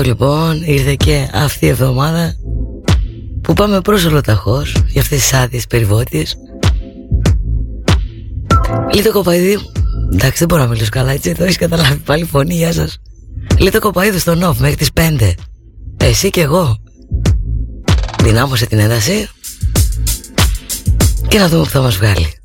λοιπόν ήρθε και αυτή η εβδομάδα που πάμε προς ολοταχώς για αυτές τις άδειες περιβότιες Λίτο κοπαίδι Εντάξει δεν μπορώ να μιλήσω καλά έτσι Το έχεις καταλάβει πάλι φωνή Γεια σας. Λίτο κοπαίδι στον off μέχρι τις 5 Εσύ και εγώ. Δυνάμωσε την ένταση. Και να δούμε που θα μας βγάλει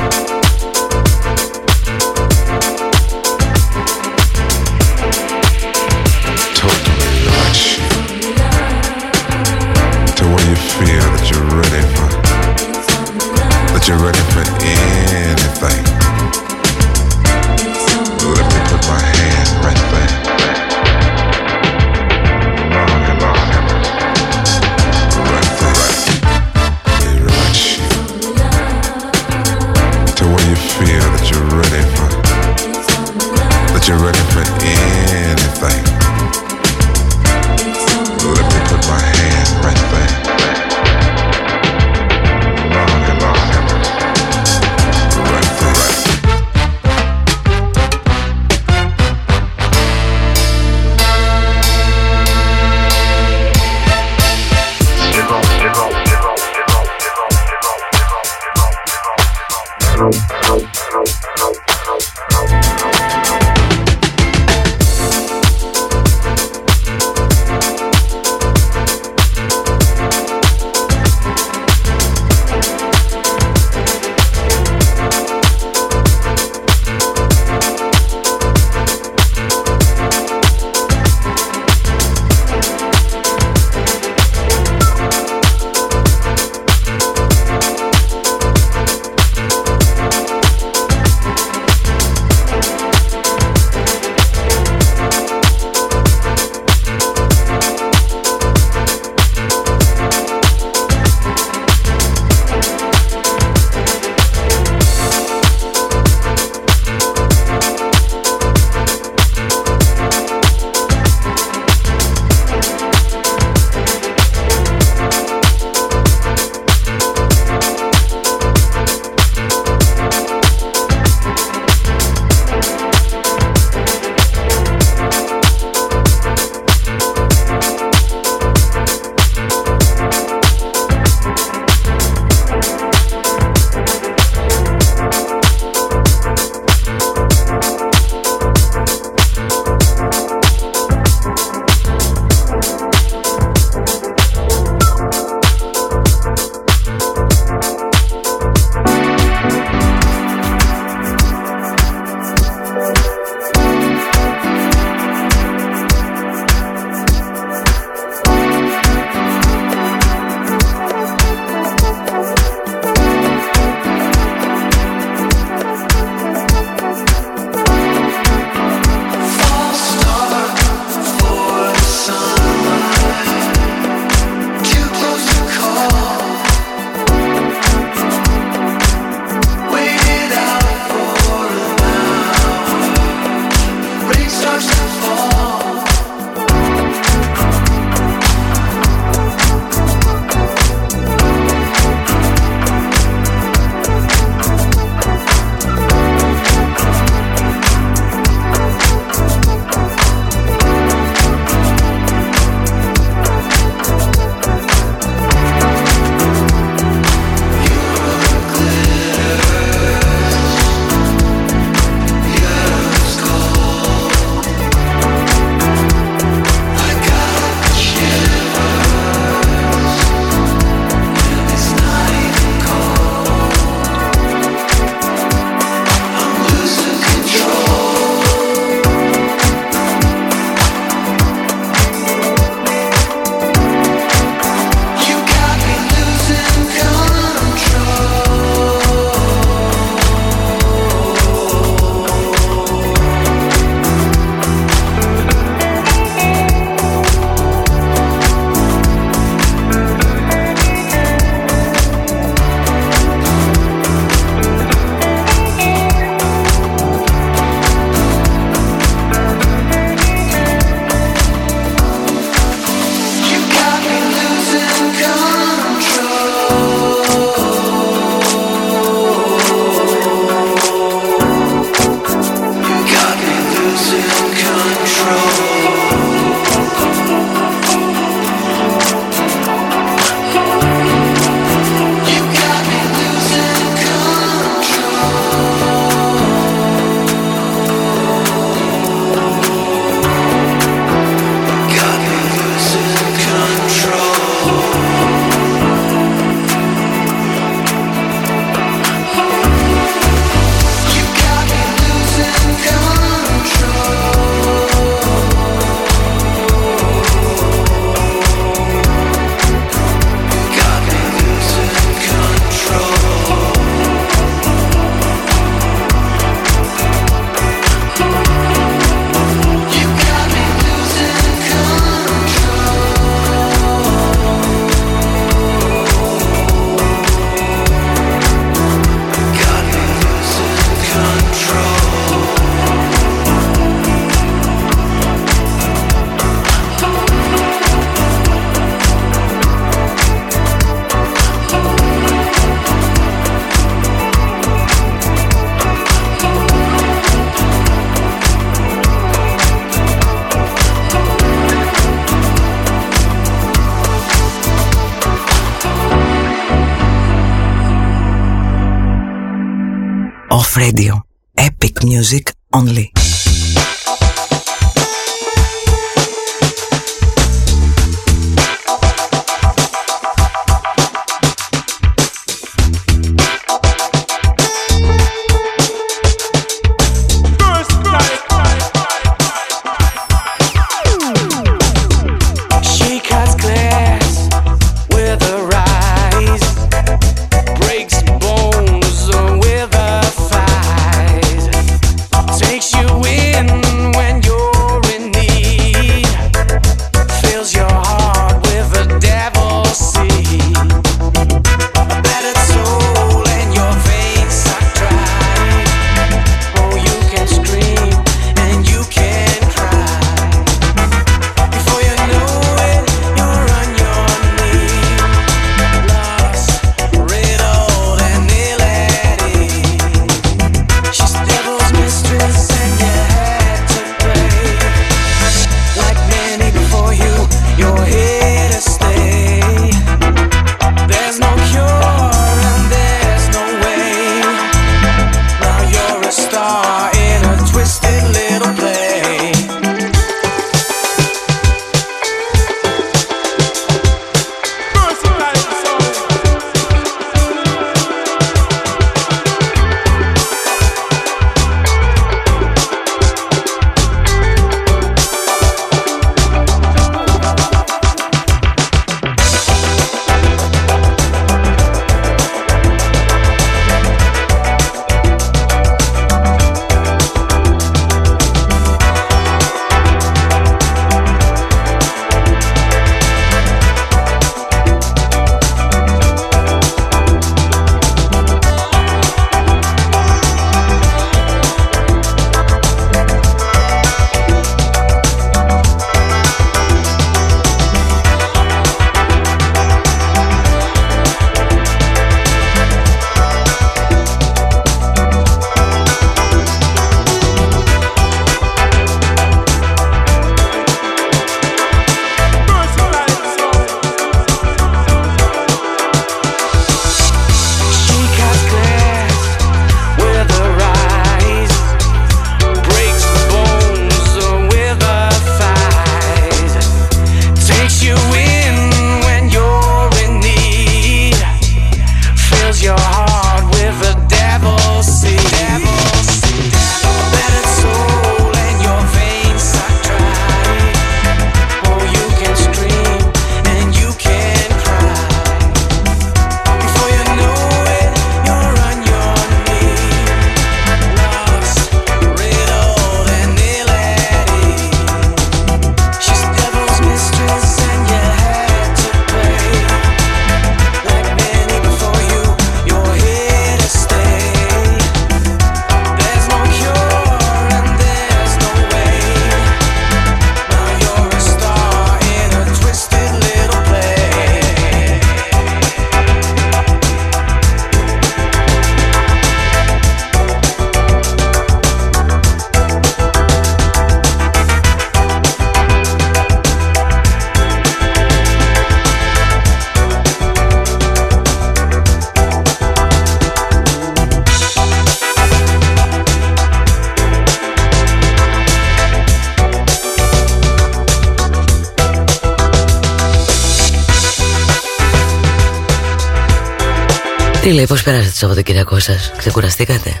πώς περάσατε το Σαββατοκυριακό σας, ξεκουραστήκατε,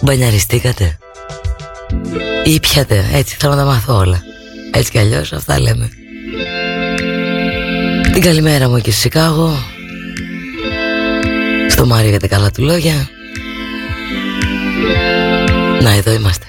μπανιαριστήκατε; Ή πιάτε, έτσι θέλω να τα μάθω όλα. Έτσι κι αλλιώς αυτά λέμε. Την καλημέρα μου εκεί στο Σικάγο, στο Μάριο για τα καλά του λόγια. Να, εδώ είμαστε.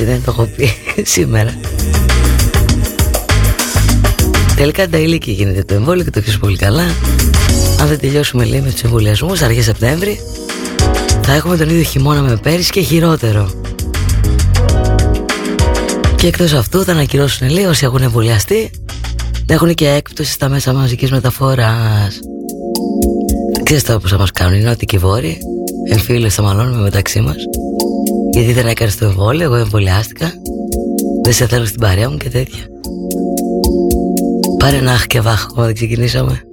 Έτσι δεν το έχω πει σήμερα. Τελικά τα ηλίκη γίνεται το εμβόλιο και το ξέρεις πολύ καλά. Αν δεν τελειώσουμε λίγο με τους εμβολιασμούς αρχές Σεπτέμβρη Θα έχουμε τον ίδιο χειμώνα με πέρυσι και χειρότερο. Και εκτός αυτού θα ανακοινώσουν λίγο όσοι έχουν εμβολιαστεί να έχουν και έκπτωση στα μέσα μαζικής μεταφοράς. Ξέρεις τώρα πώς θα μας κάνουν, είναι ότι και οι βόρειοι εμφύλες θα μαλώνουμε μεταξύ μας γιατί δεν έκανες το εμβόλιο, εγώ εμβολιάστηκα. Δεν σε θέλω στην παρέα μου και τέτοια. Πάρε ένα αχ και βάχ, ακόμα δεν ξεκινήσαμε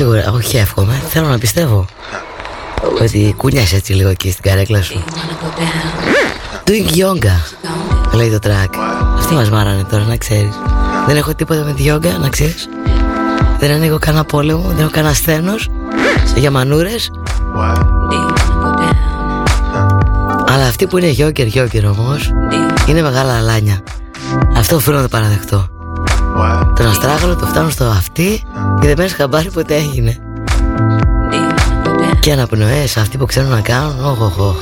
Σίγουρα, όχι εύχομαι. Θέλω να πιστεύω ότι κουνιάσαι έτσι λίγο εκεί στην καρέκλα σου. Doing yoga, λέει το track. Αυτή μας μάρανε τώρα, να ξέρεις. Δεν έχω τίποτα με τη yoga, να ξέρεις. Δεν ανοίγω κανένα πόλεμο, δεν έχω κανένα σθένος για μανούρες. Αλλά αυτοί που είναι γιόκερ, γιόκερ όμως, είναι μεγάλα αλάνια. Αυτό οφείλω να το παραδεχτώ. Τον αστράγαλο το φτάνω στο αυτή και δεν παίρνει χαμπάρι ποτέ έγινε. Και αναπνοές, αυτοί που ξέρουν να κάνουν, οχοχο.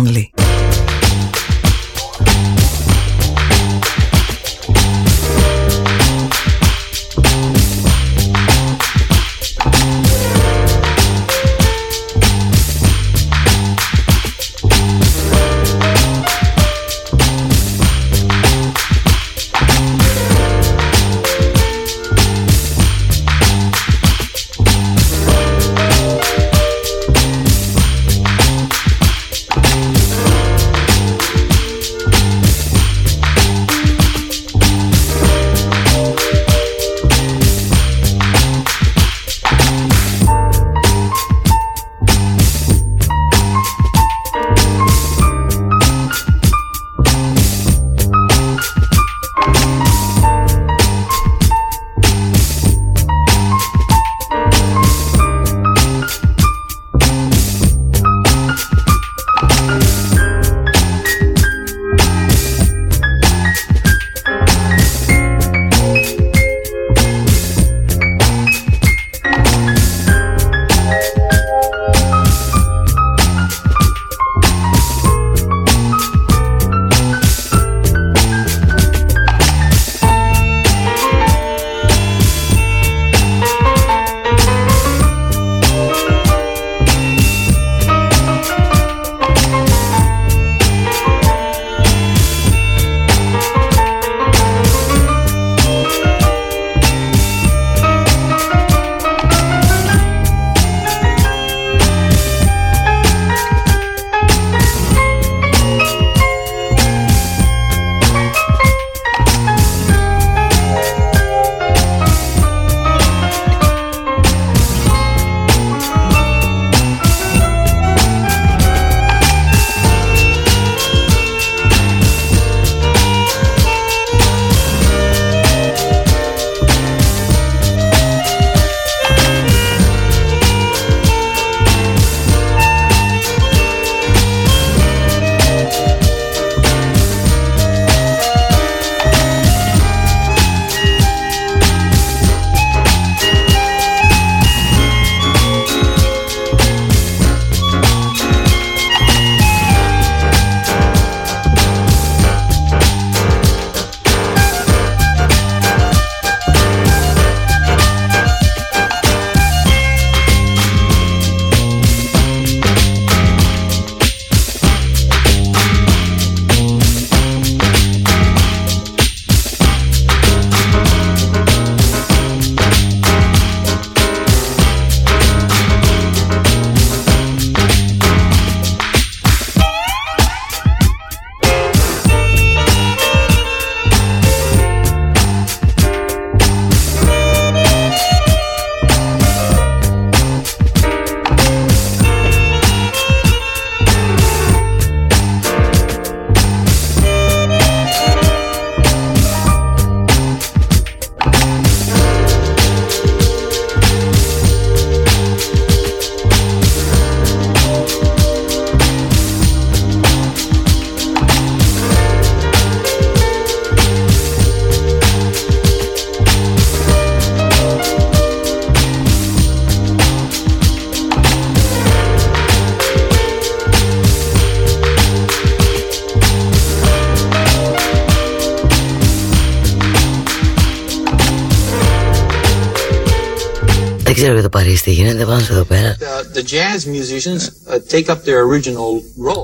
Only.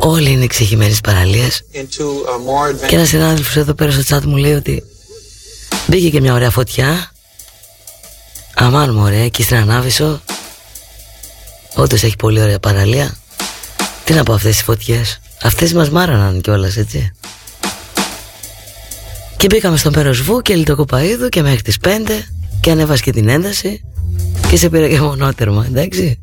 Όλοι είναι εξηγημένες παραλίες. into a more advanced. Και ένας συνάδελφος εδώ πέρα στο chat μου λέει ότι μπήκε και μια ωραία φωτιά. Αμάν μου ωραία, εκεί στην Ανάβησο. Όντως έχει πολύ ωραία παραλία. Τι να πω αυτές τις φωτιές. Αυτές μας μάραναν κιόλας έτσι. Και μπήκαμε στον Περοσβού και Λιτοκοπαίδου και μέχρι τις 5 και ανέβασε και την ένταση και σε πήρε και μονότερμα, εντάξει.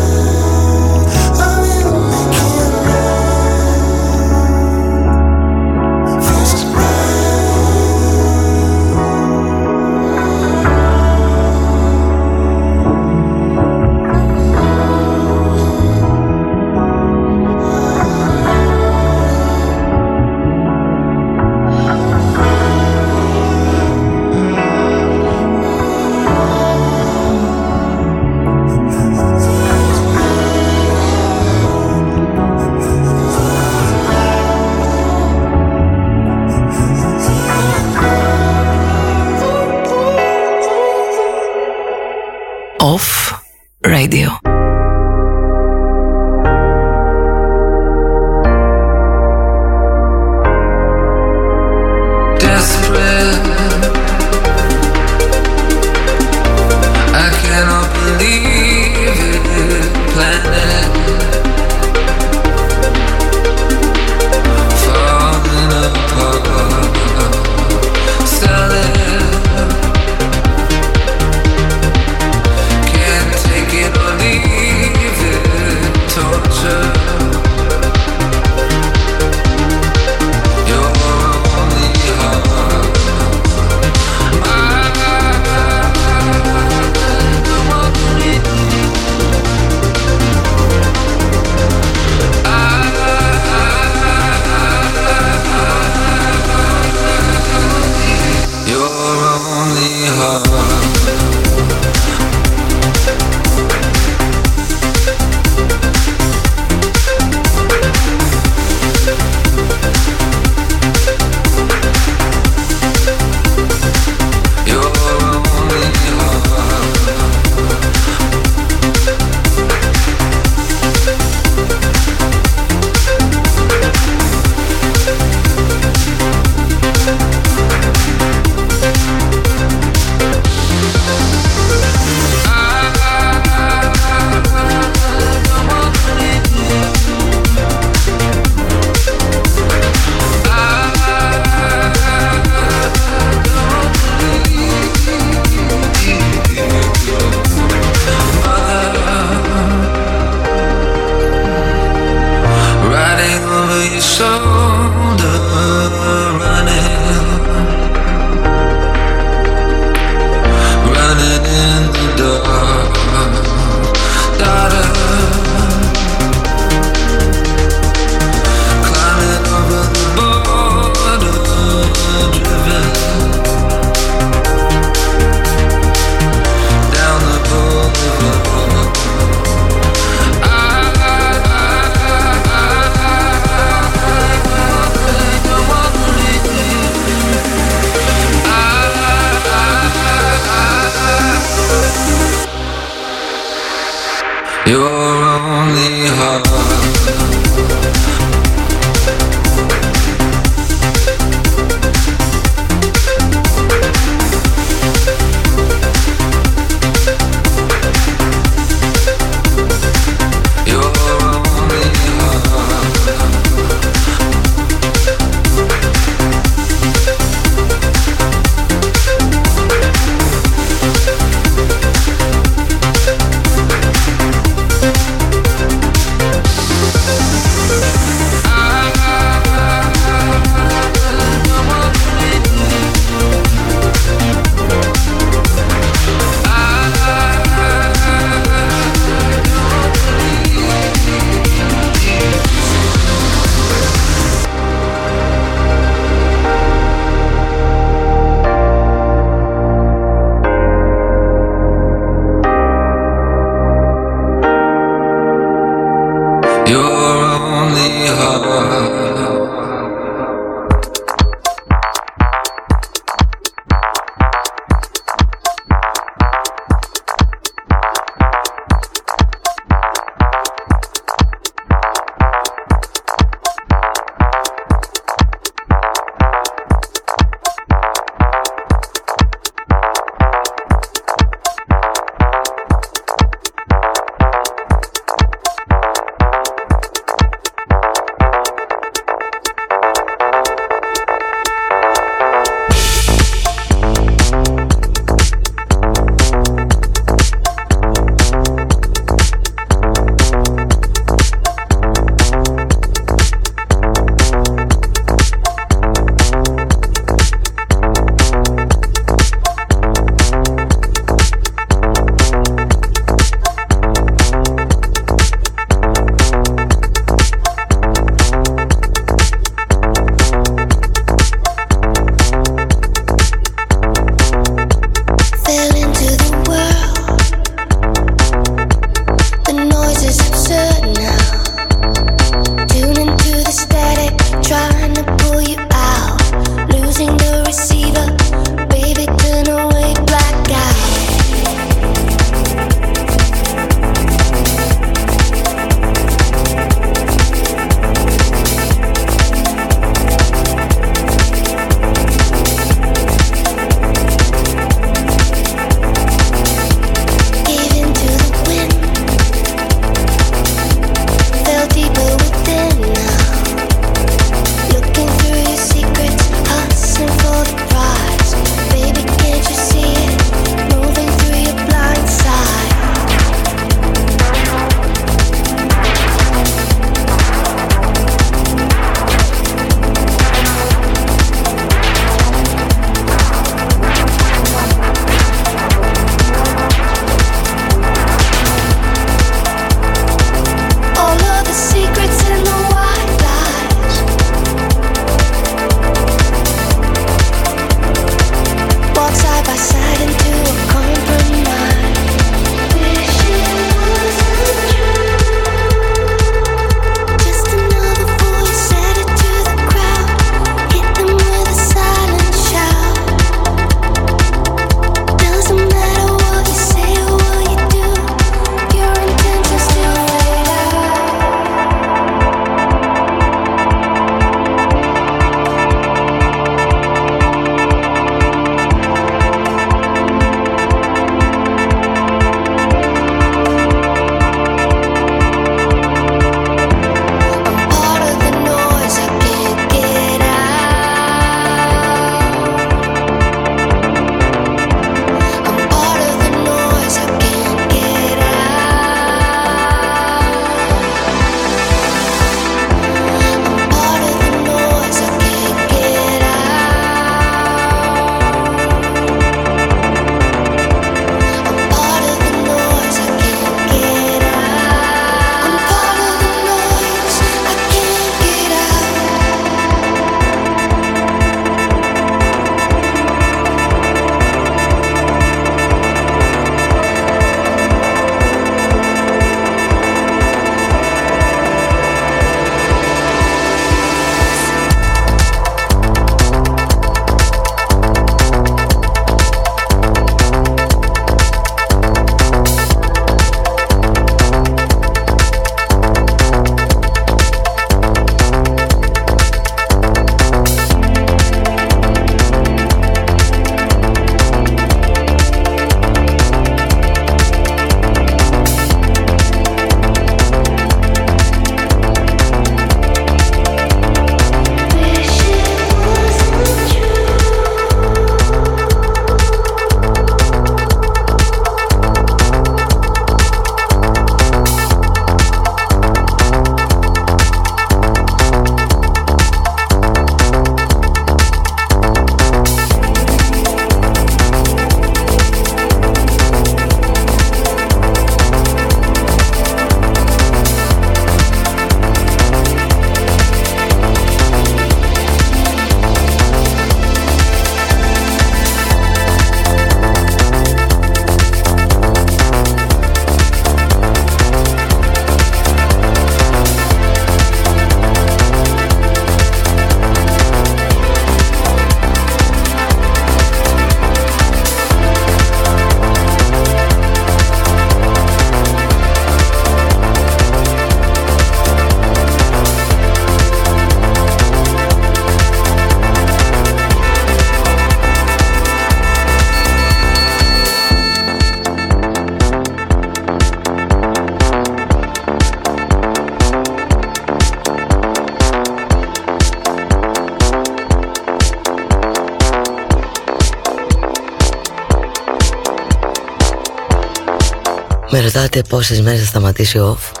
Με ρωτάτε πόσες μέρες θα σταματήσει ο off.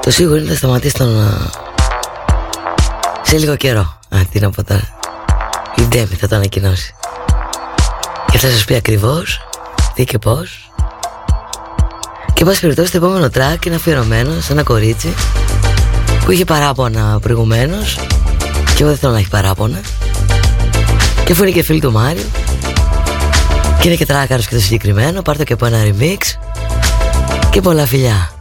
Το σίγουρο είναι θα σταματήσει τον Σε λίγο καιρό. Α, τι να πω τώρα. Η Ντέμι θα το ανακοινώσει. Και θα σας πει ακριβώς Τι και πώς. Και πάση περιπτώσει το επόμενο track είναι αφιερωμένο σε ένα κορίτσι Που είχε παράπονα προηγουμένως Και εγώ δεν θέλω να έχει παράπονα. Και αφού είναι και φίλη του Μάριου και είναι και τράκαρος και το συγκεκριμένο Πάρ' το και από ένα remix Και πολλά φιλιά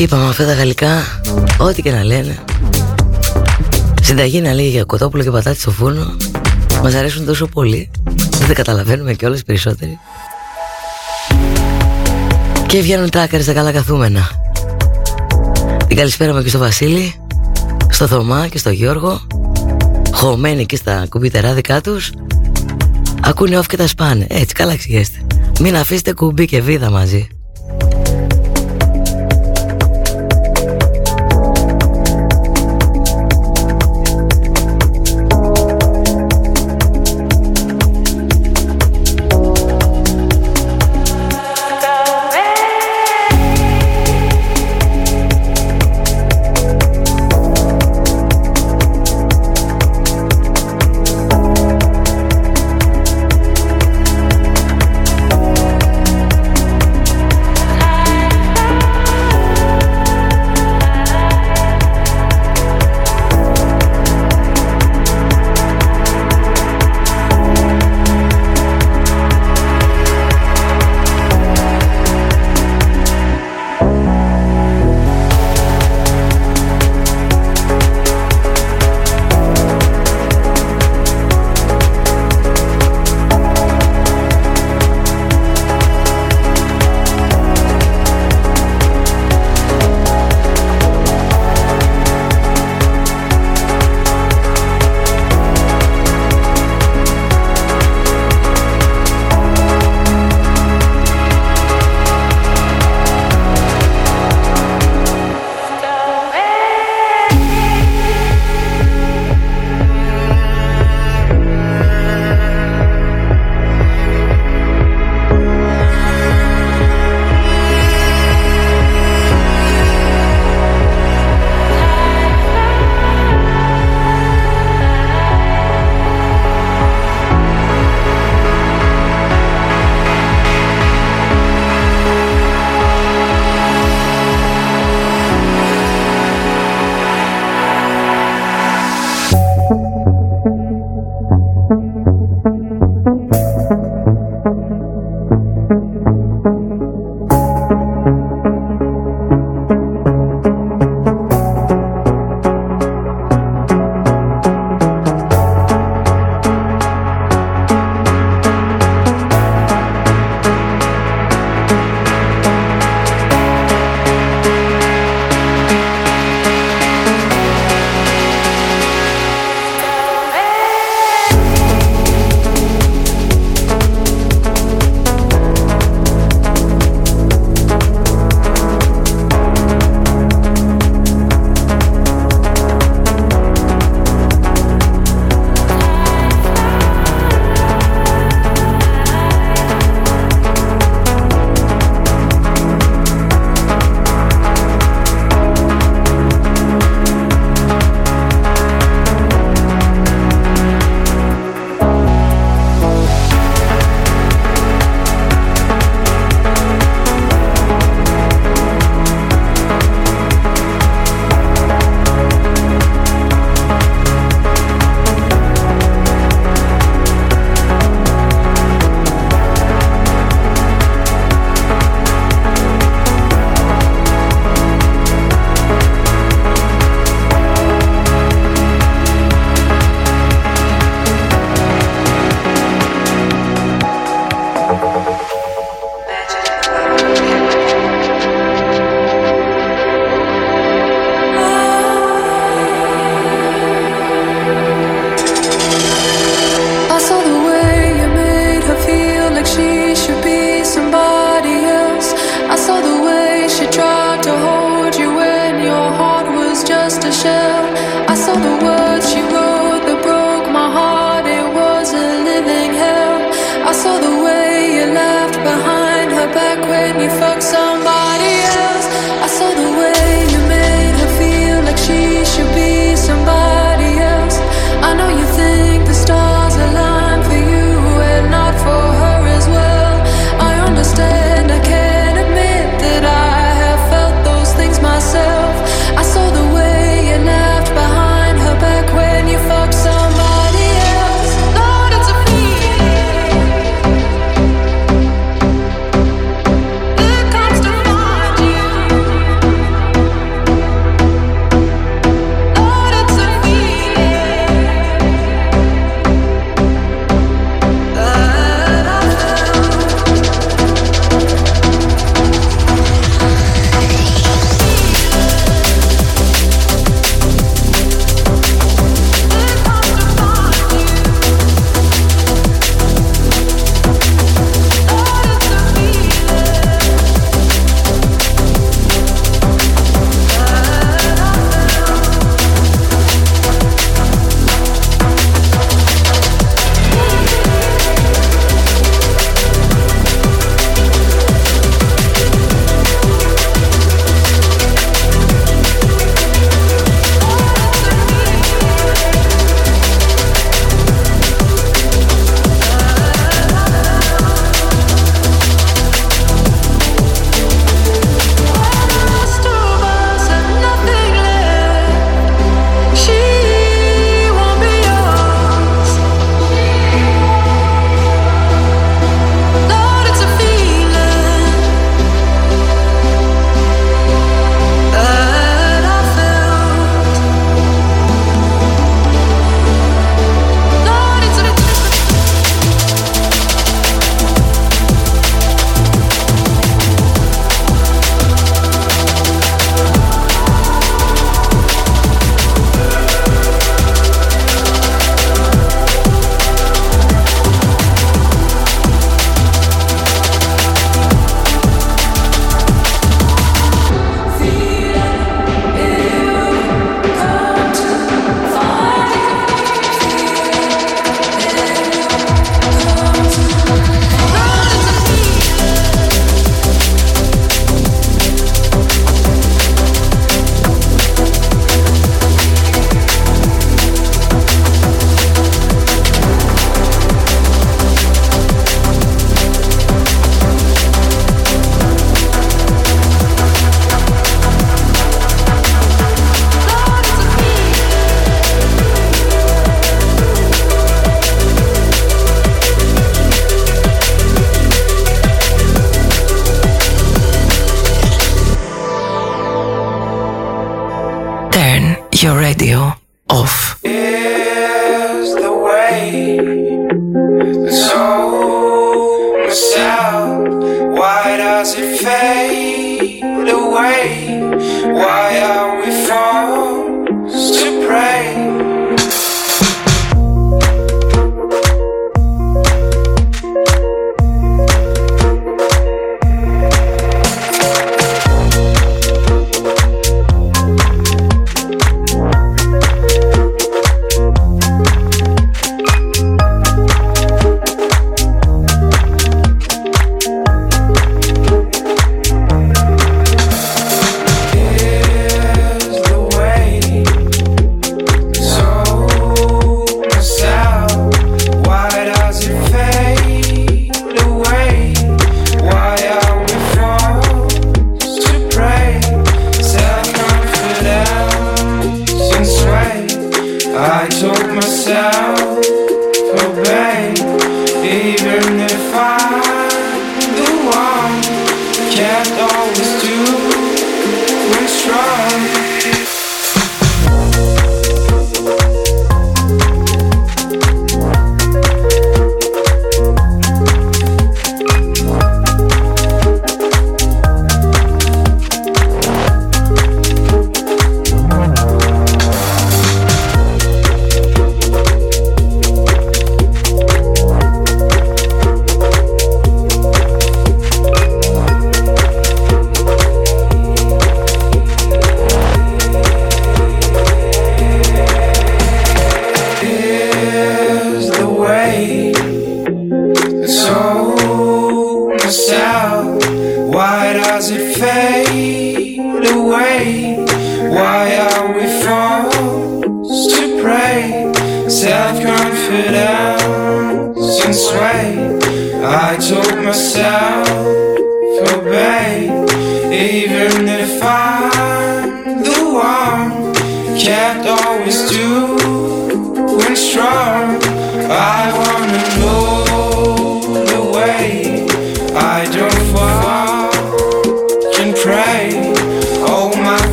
Είπαμε αυτά τα γαλλικά, ό,τι και να λένε. Συνταγή να λέει για κοτόπουλο και πατάτι στο φούρνο. Μας αρέσουν τόσο πολύ. Δεν καταλαβαίνουμε και όλες περισσότεροι. Και βγαίνουν τράκαρες στα καλά καθούμενα. Την καλησπέρα μου και στο Βασίλη, στο Θωμά και στο Γιώργο. Χωμένοι εκεί στα κουμπίτερά δικά τους. Ακούνε off και τα σπάνε. Έτσι, καλά ξηγέστε. Μην αφήσετε κουμπί και βίδα μαζί.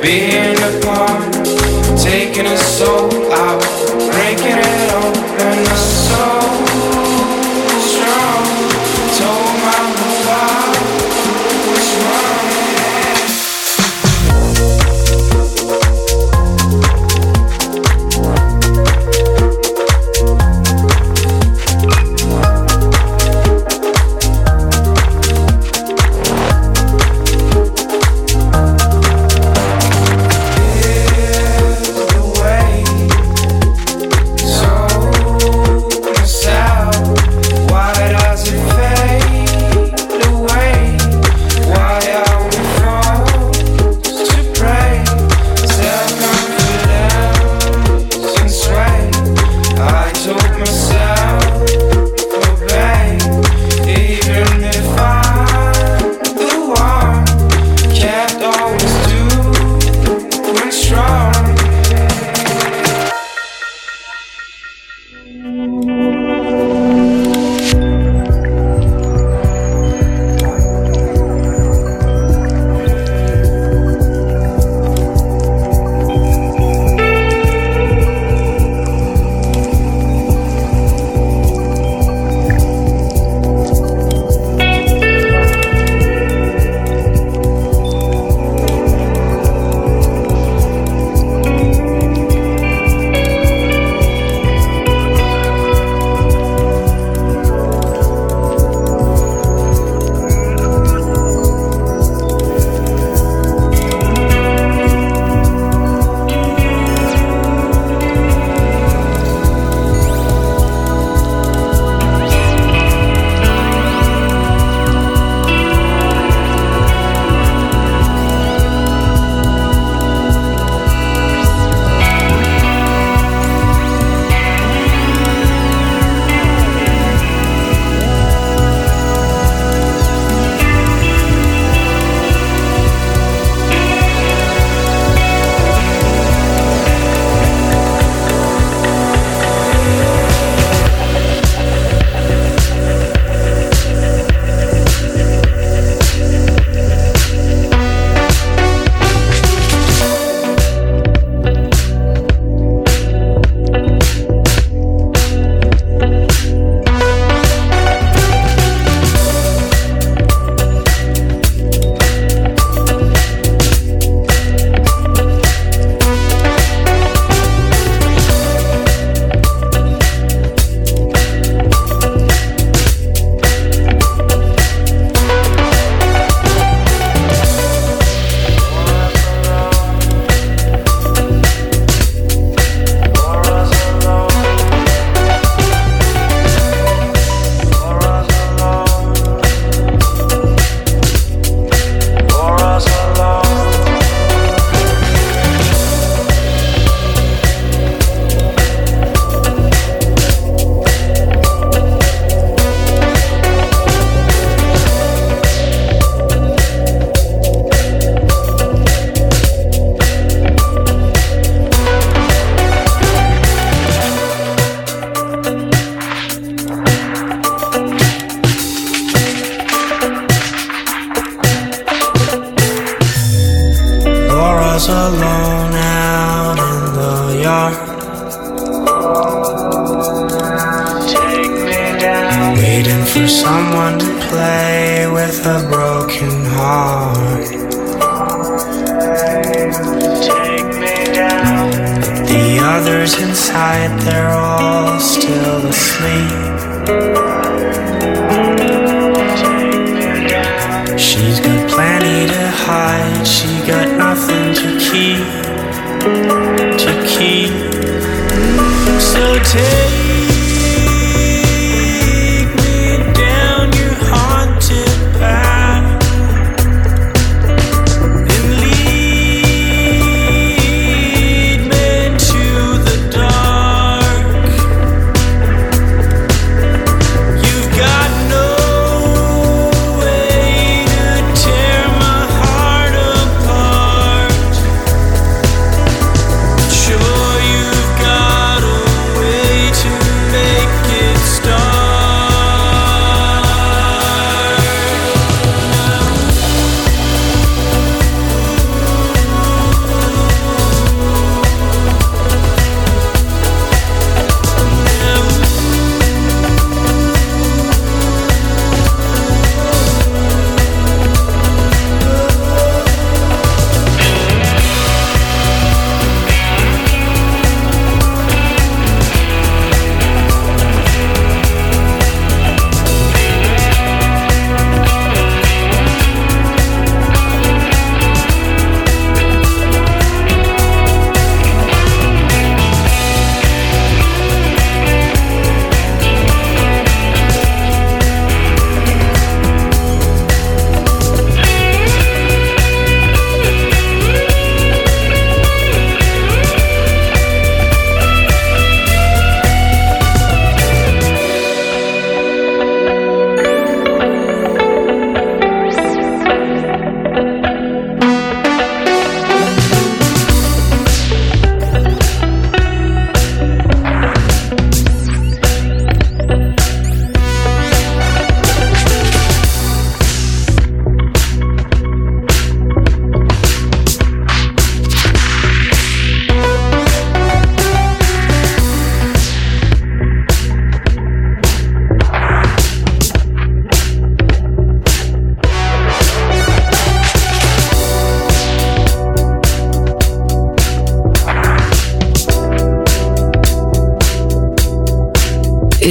Being apart, taking a soul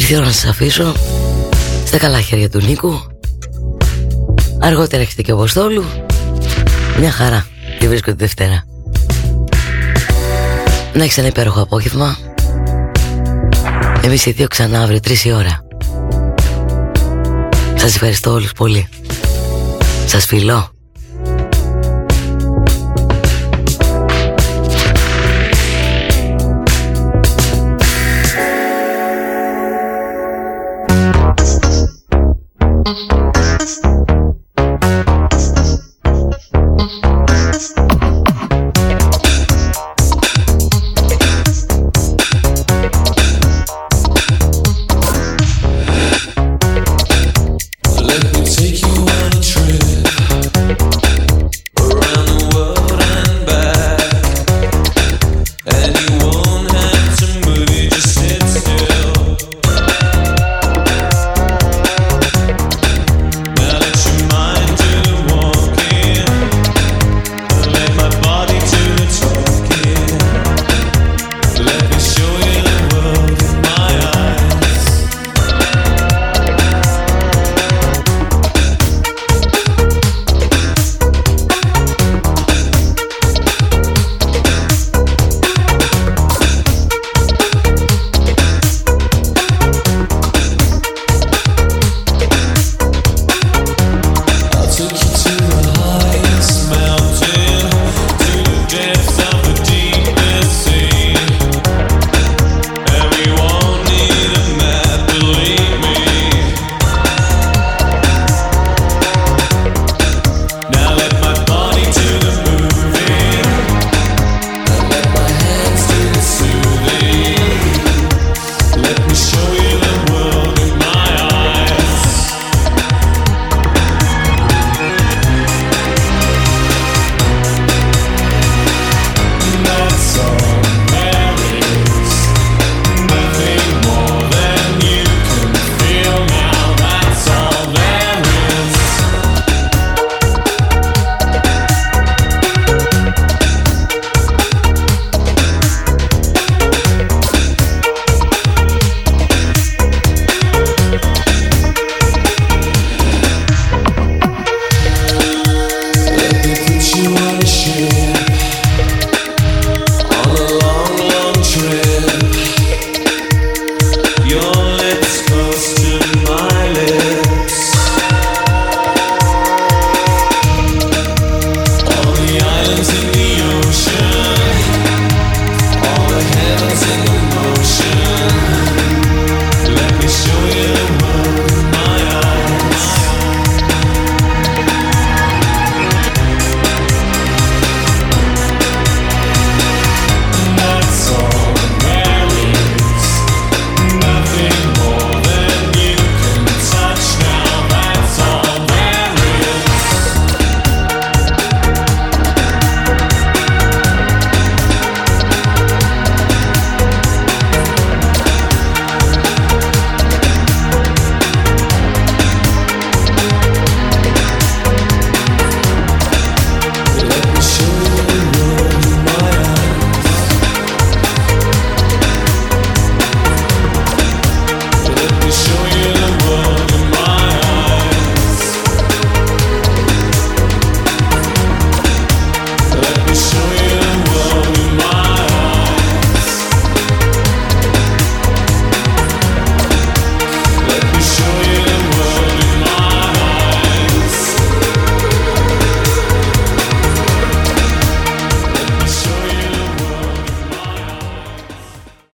Ήρθε η ώρα να σας αφήσω. Στα καλά χέρια του Νίκου. Αργότερα έχετε και ο Αποστόλου. Μια χαρά. Και βρίσκω τη Δευτέρα. Να έχεις ένα υπέροχο απόγευμα. Εμείς οι δύο ξανά αύριο τρεις η ώρα. Σας ευχαριστώ όλους πολύ. Σας φιλώ